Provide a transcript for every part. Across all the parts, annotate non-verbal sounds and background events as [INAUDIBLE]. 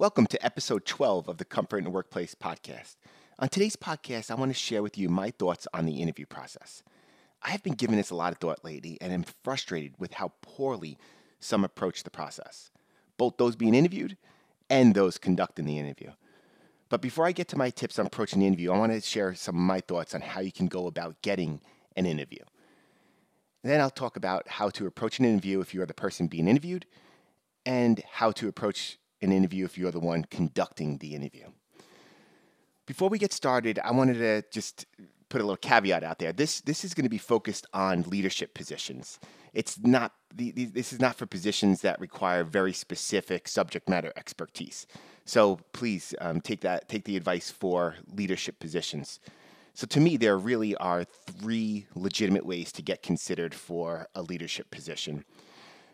Welcome to episode 12 of the Comfort the Workplace podcast. On today's podcast, I want to share with you my thoughts on the interview process. I have been giving this a lot of thought lately and am frustrated with how poorly some approach the process, both those being interviewed and those conducting the interview. But before I get to my tips on approaching the interview, I want to share some of my thoughts on how you can go about getting an interview. then I'll talk about how to approach an interview if you're the person being interviewed and how to approach an interview if you're the one conducting the interview. Before we get started, I wanted to just put a little caveat out there. This this is going to be focused on leadership positions. It's not the, this is not for positions that require very specific subject matter expertise. So please um, take that take the advice for leadership positions. So to me, there really are three legitimate ways to get considered for a leadership position.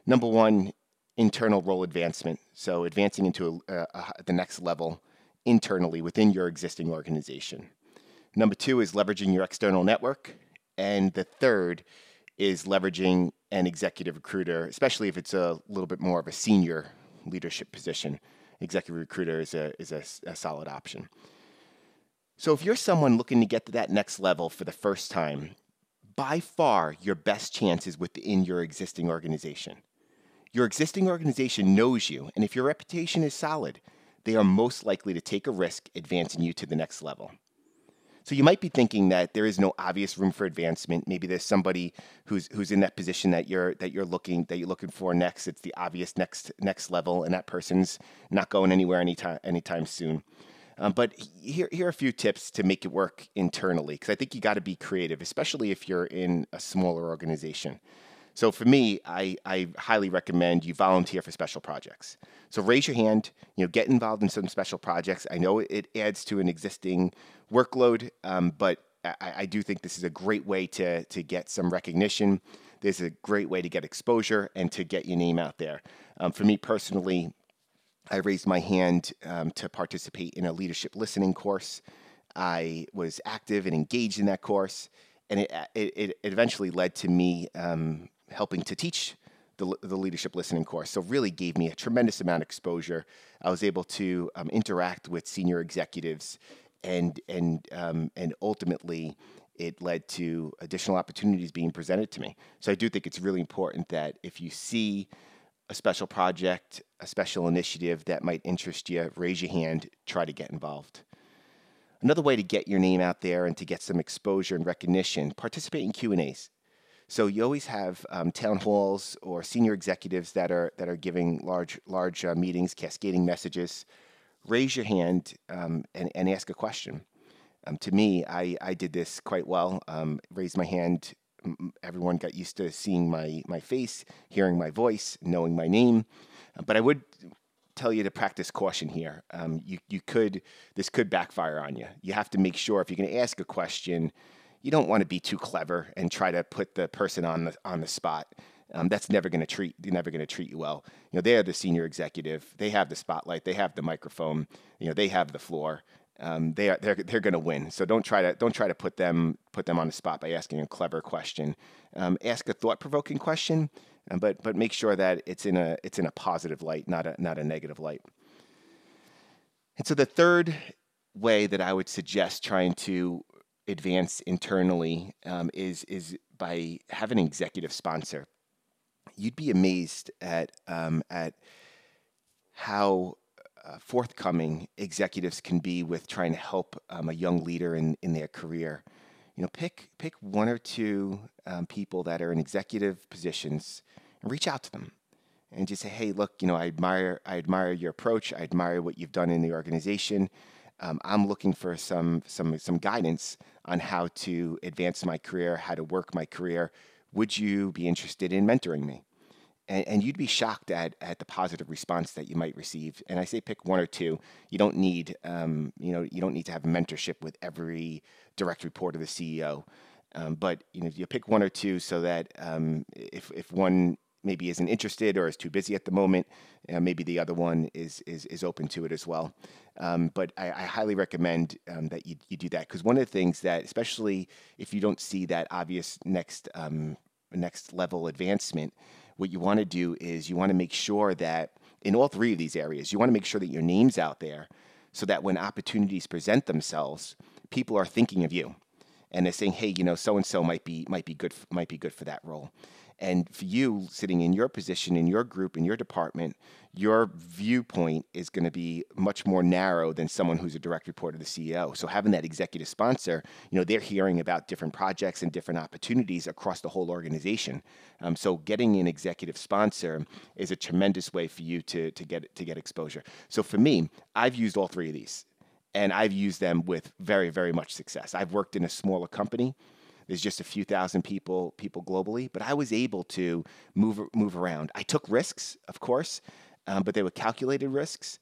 Number one, internal role advancement. So advancing into a, a, a, the next level internally within your existing organization. Number two is leveraging your external network. And the third is leveraging an executive recruiter, especially if it's a little bit more of a senior leadership position. Executive recruiter is a, is a, a solid option. So if you're someone looking to get to that next level for the first time, by far your best chance is within your existing organization. Your existing organization knows you, and if your reputation is solid, they are most likely to take a risk advancing you to the next level. So you might be thinking that there is no obvious room for advancement. Maybe there's somebody who's who's in that position that you're that you're looking that you're looking for next. It's the obvious next next level, and that person's not going anywhere anytime anytime soon. Um, but here, here are a few tips to make it work internally because I think you got to be creative, especially if you're in a smaller organization. So for me, I, I highly recommend you volunteer for special projects. So raise your hand, you know, get involved in some special projects. I know it adds to an existing workload, um, but I, I do think this is a great way to, to get some recognition. This is a great way to get exposure and to get your name out there. Um, for me personally, I raised my hand um, to participate in a leadership listening course. I was active and engaged in that course, and it, it, it eventually led to me um, helping to teach the, the leadership listening course. So really gave me a tremendous amount of exposure. I was able to um, interact with senior executives, and and um, and ultimately it led to additional opportunities being presented to me. So I do think it's really important that if you see a special project, a special initiative that might interest you, raise your hand, try to get involved. Another way to get your name out there and to get some exposure and recognition, participate in Q&As. So you always have um, town halls or senior executives that are that are giving large large uh, meetings, cascading messages. Raise your hand um, and, and ask a question. Um, to me, I, I did this quite well. Um, raised my hand. Everyone got used to seeing my my face, hearing my voice, knowing my name. But I would tell you to practice caution here. Um, you you could this could backfire on you. You have to make sure if you're going to ask a question you don't want to be too clever and try to put the person on the on the spot. Um, that's never going to treat they're never going to treat you well. You know, they are the senior executive. They have the spotlight. They have the microphone. You know, they have the floor. Um, they are they're they're going to win. So don't try to don't try to put them put them on the spot by asking a clever question. Um, ask a thought provoking question, um, but but make sure that it's in a it's in a positive light, not a not a negative light. And so the third way that I would suggest trying to advance internally um, is is by having an executive sponsor. You'd be amazed at um, at how uh, forthcoming executives can be with trying to help um, a young leader in, in their career. You know, pick pick one or two um, people that are in executive positions and reach out to them and just say, "Hey, look, you know, I admire I admire your approach. I admire what you've done in the organization um, I'm looking for some some some guidance on how to advance my career, how to work my career. Would you be interested in mentoring me? And, and, you'd be shocked at, at the positive response that you might receive. And I say pick one or two. You don't need um, you know you don't need to have mentorship with every direct report of the CEO. Um, but you know you pick one or two so that um, if if one maybe isn't interested or is too busy at the moment. Uh, maybe the other one is is, is open to it as well. Um, but I, I, highly recommend um, that you, you do that because one of the things that, especially if you don't see that obvious next um, next level advancement, what you want to do is you want to make sure that in all three of these areas. You want to make sure that your name's out there so that when opportunities present themselves, people are thinking of you and they're saying, "Hey, you know, so and so might be might be good might be good for that role." And for you sitting in your position, in your group, in your department, your viewpoint is going to be much more narrow than someone who's a direct report of the CEO. So having that executive sponsor, you know, they're hearing about different projects and different opportunities across the whole organization. Um, so getting an executive sponsor is a tremendous way for you to, to get to get exposure. So for me, I've used all three of these and I've used them with very, very much success. I've worked in a smaller company there's just a few thousand people people globally, but I was able to move move around. I took risks, of course, um, but they were calculated risks,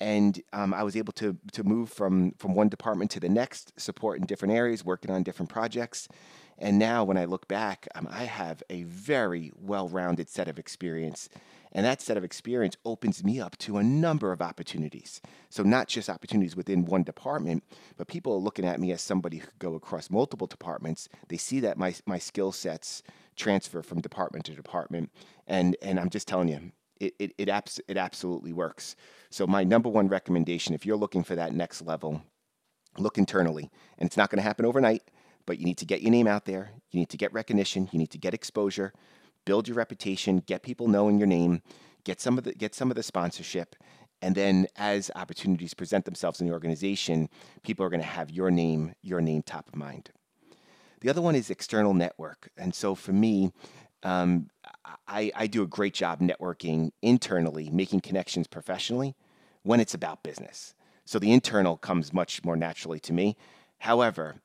and um, I was able to to move from from one department to the next, support in different areas, working on different projects. And now, when I look back, um, I have a very well rounded set of experience and that set of experience opens me up to a number of opportunities. So, not just opportunities within one department, but people are looking at me as somebody who could go across multiple departments. They see that my, my skill sets transfer from department to department. And, and I'm just telling you, it, it, it, abs- it absolutely works. So, my number one recommendation if you're looking for that next level, look internally. And it's not going to happen overnight, but you need to get your name out there. You need to get recognition. You need to get exposure build your reputation, get people knowing your name, get some of the get some of the sponsorship, and then as opportunities present themselves in the organization, people are going to have your name your name top of mind. The other one is external network, and so for me. Um, I, I do a great job networking internally, making connections professionally when it's about business. So the internal comes much more naturally to me. However,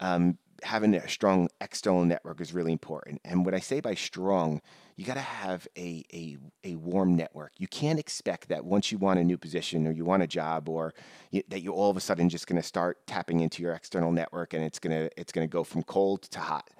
um, having a strong external network is really important. And what I say by strong, you got to have a, a, a warm network. You can't expect that once you want a new position or you want a job or you, that you're all of a sudden just going to start tapping into your external network and it's going to it's going to go from cold to hot.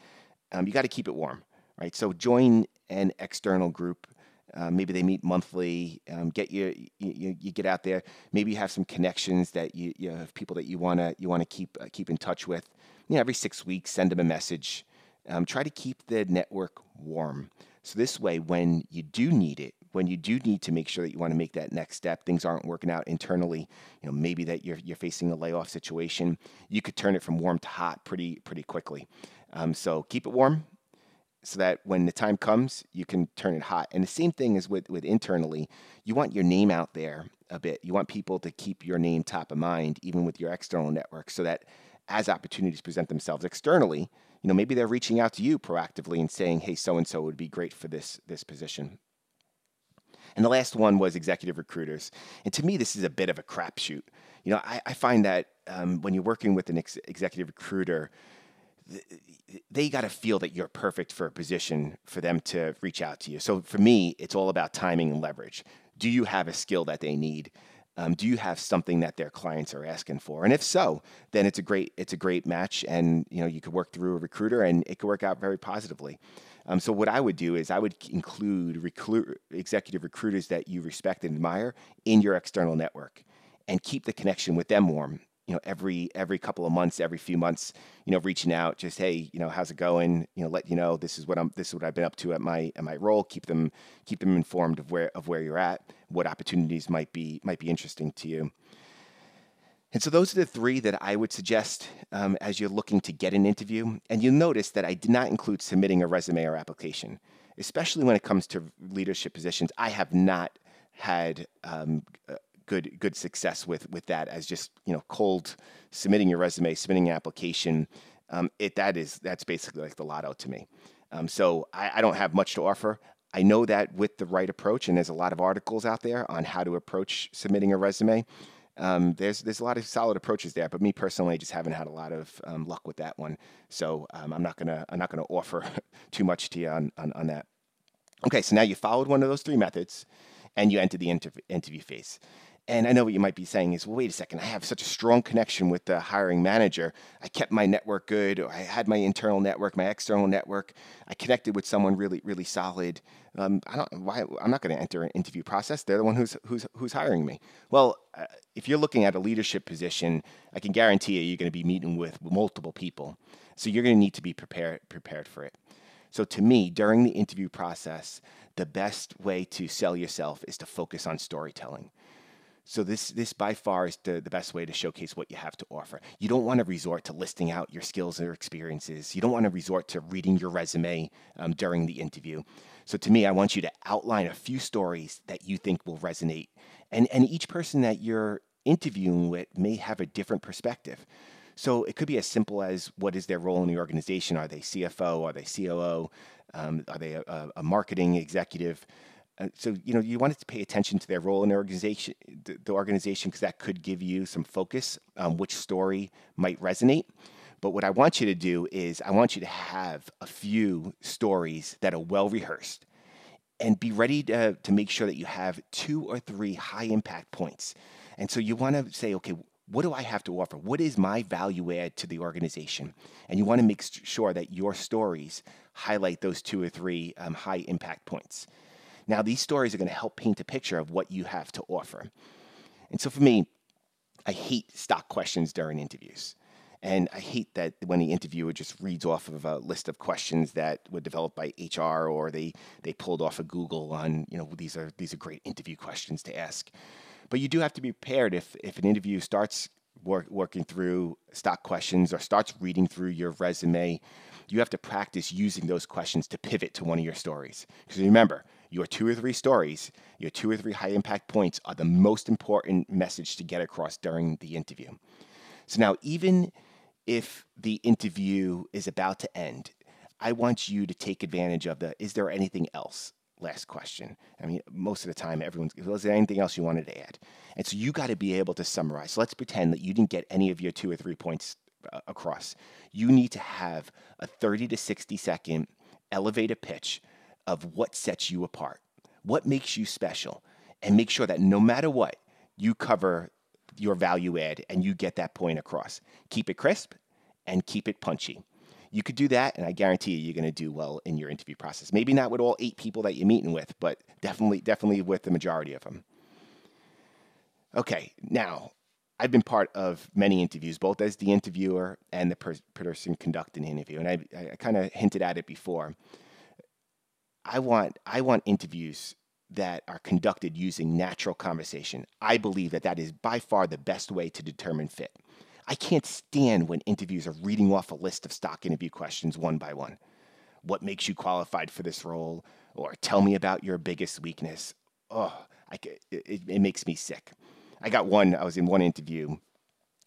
Um, you got to keep it warm, right? So join an external group. Uh, maybe they meet monthly. Um, get you, you, you get out there. Maybe you have some connections that you, you have people that you wanna you wanna keep uh, keep in touch with you know, every six weeks, send them a message. Um, try to keep the network warm. So this way, when you do need it, when you do need to make sure that you want to make that next step, things aren't working out internally. You know, maybe that you're you're facing a layoff situation. You could turn it from warm to hot pretty pretty quickly. Um, so keep it warm, so that when the time comes, you can turn it hot. And the same thing is with with internally. You want your name out there a bit. You want people to keep your name top of mind, even with your external network, so that as opportunities present themselves externally, you know, maybe they're reaching out to you proactively and saying, "Hey, so and so would be great for this this position." And the last one was executive recruiters. And to me, this is a bit of a crapshoot. You know, I, I find that um, when you're working with an ex- executive recruiter, they got to feel that you're perfect for a position for them to reach out to you. So for me, it's all about timing and leverage. Do you have a skill that they need? Um, do you have something that their clients are asking for? And if so, then it's a great it's a great match, and you know you could work through a recruiter, and it could work out very positively. Um, so what I would do is I would include recruit, executive recruiters that you respect and admire in your external network, and keep the connection with them warm you know every every couple of months every few months you know reaching out just hey you know how's it going you know let you know this is what i'm this is what i've been up to at my at my role keep them keep them informed of where of where you're at what opportunities might be might be interesting to you and so those are the three that I would suggest um, as you're looking to get an interview. And you'll notice that I did not include submitting a resume or application, especially when it comes to leadership positions. I have not had um, good good success with with that as just you know cold submitting your resume, submitting an application. Um, it that is that's basically like the lotto to me. Um, so I, I don't have much to offer. I know that with the right approach, and there's a lot of articles out there on how to approach submitting a resume. Um, there's there's a lot of solid approaches there, but me personally, I just haven't had a lot of um, luck with that one. So um, I'm not gonna I'm not gonna offer [LAUGHS] too much to you on, on, on that. Okay, so now you followed one of those three methods, and you entered the interv- interview phase. And I know what you might be saying is, well, wait a second, I have such a strong connection with the hiring manager. I kept my network good, I had my internal network, my external network. I connected with someone really, really solid. Um, I don't, why, I'm not going to enter an interview process. They're the one who's, who's, who's hiring me. Well, uh, if you're looking at a leadership position, I can guarantee you you're going to be meeting with multiple people. So you're going to need to be prepared, prepared for it. So, to me, during the interview process, the best way to sell yourself is to focus on storytelling. So this this by far is the, the best way to showcase what you have to offer. You don't want to resort to listing out your skills or experiences. You don't want to resort to reading your resume um, during the interview. So to me, I want you to outline a few stories that you think will resonate. And and each person that you're interviewing with may have a different perspective. So it could be as simple as what is their role in the organization? Are they CFO? Are they COO? Um, are they a, a marketing executive? Uh, so you know you wanted to pay attention to their role in the organization, the, the organization, because that could give you some focus on which story might resonate. But what I want you to do is I want you to have a few stories that are well rehearsed, and be ready to, to make sure that you have two or three high impact points. And so you want to say, okay, what do I have to offer? What is my value add to the organization? And you want to make sure that your stories highlight those two or three um, high impact points. Now, these stories are going to help paint a picture of what you have to offer. And so for me, I hate stock questions during interviews. And I hate that when the interviewer just reads off of a list of questions that were developed by HR or they, they pulled off of Google on, you know, these are these are great interview questions to ask. But you do have to be prepared if, if an interview starts work, working through stock questions or starts reading through your resume, you have to practice using those questions to pivot to one of your stories. Because remember, your two or three stories, your two or three high impact points are the most important message to get across during the interview. So now, even if the interview is about to end, I want you to take advantage of the is there anything else? Last question. I mean, most of the time, everyone's, was there anything else you wanted to add? And so you got to be able to summarize. So let's pretend that you didn't get any of your two or three points uh, across. You need to have a 30 to 60 second elevator pitch of what sets you apart, what makes you special, and make sure that no matter what, you cover your value add and you get that point across. Keep it crisp and keep it punchy. You could do that, and I guarantee you, you're going to do well in your interview process. Maybe not with all eight people that you're meeting with, but definitely, definitely with the majority of them. Okay, now I've been part of many interviews, both as the interviewer and the per- person conducting the interview, and I, I kind of hinted at it before. I want I want interviews that are conducted using natural conversation. I believe that that is by far the best way to determine fit. I can't stand when interviews are reading off a list of stock interview questions one by one. What makes you qualified for this role? Or tell me about your biggest weakness. Oh, I, it, it makes me sick. I got one, I was in one interview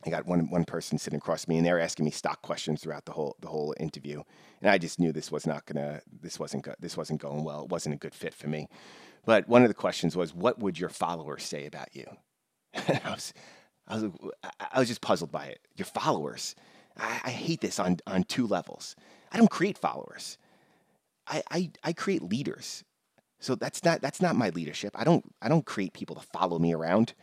I got one one person sitting across me, and they were asking me stock questions throughout the whole the whole interview, and I just knew this was not gonna this wasn't go, this wasn't going well. It wasn't a good fit for me. But one of the questions was, "What would your followers say about you?" And [LAUGHS] I was I was I was just puzzled by it. Your followers. I, I hate this on on two levels. I don't create followers. I, I I create leaders. So that's not that's not my leadership. I don't I don't create people to follow me around.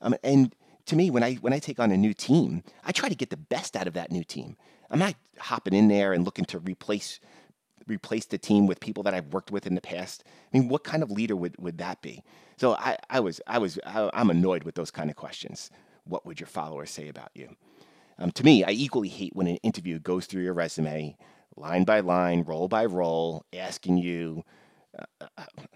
Um, and to me, when I when I take on a new team, I try to get the best out of that new team. I'm not hopping in there and looking to replace replace the team with people that I've worked with in the past. I mean, what kind of leader would, would that be? So I, I was I was I, am annoyed with those kind of questions. What would your followers say about you? Um, to me, I equally hate when an interview goes through your resume, line by line, role by role, asking you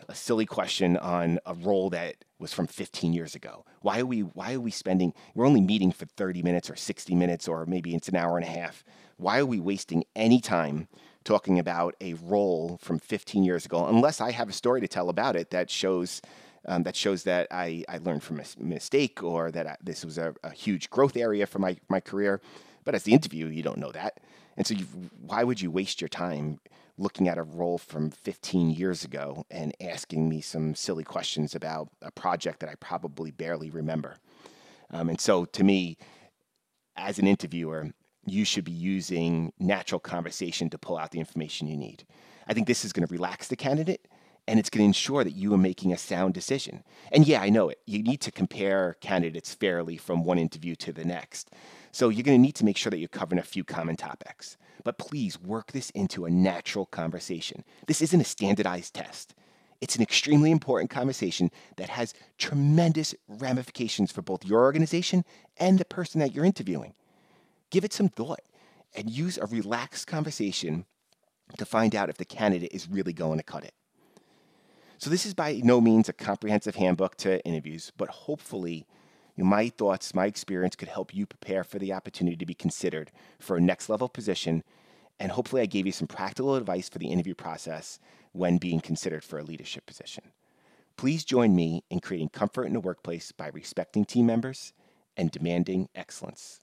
a silly question on a role that was from 15 years ago. Why are we why are we spending we're only meeting for 30 minutes or 60 minutes or maybe it's an hour and a half. Why are we wasting any time talking about a role from 15 years ago unless I have a story to tell about it that shows um, that shows that I, I learned from a mistake or that I, this was a, a, huge growth area for my, my career. But as the interview, you don't know that. And so, why would you waste your time looking at a role from 15 years ago and asking me some silly questions about a project that I probably barely remember. Um, and so, to me, as an interviewer, you should be using natural conversation to pull out the information you need. I think this is going to relax the candidate and it's going to ensure that you are making a sound decision. And yeah, I know it. You need to compare candidates fairly from one interview to the next. So you're going to need to make sure that you're covering a few common topics. But please work this into a natural conversation. This isn't a standardized test. It's an extremely important conversation that has tremendous ramifications for both your organization and the person that you're interviewing. Give it some thought and use a relaxed conversation to find out if the candidate is really going to cut it. So, this is by no means a comprehensive handbook to interviews, but hopefully, my thoughts, my experience could help you prepare for the opportunity to be considered for a next level position. And hopefully, I gave you some practical advice for the interview process when being considered for a leadership position. Please join me in creating comfort in the workplace by respecting team members and demanding excellence.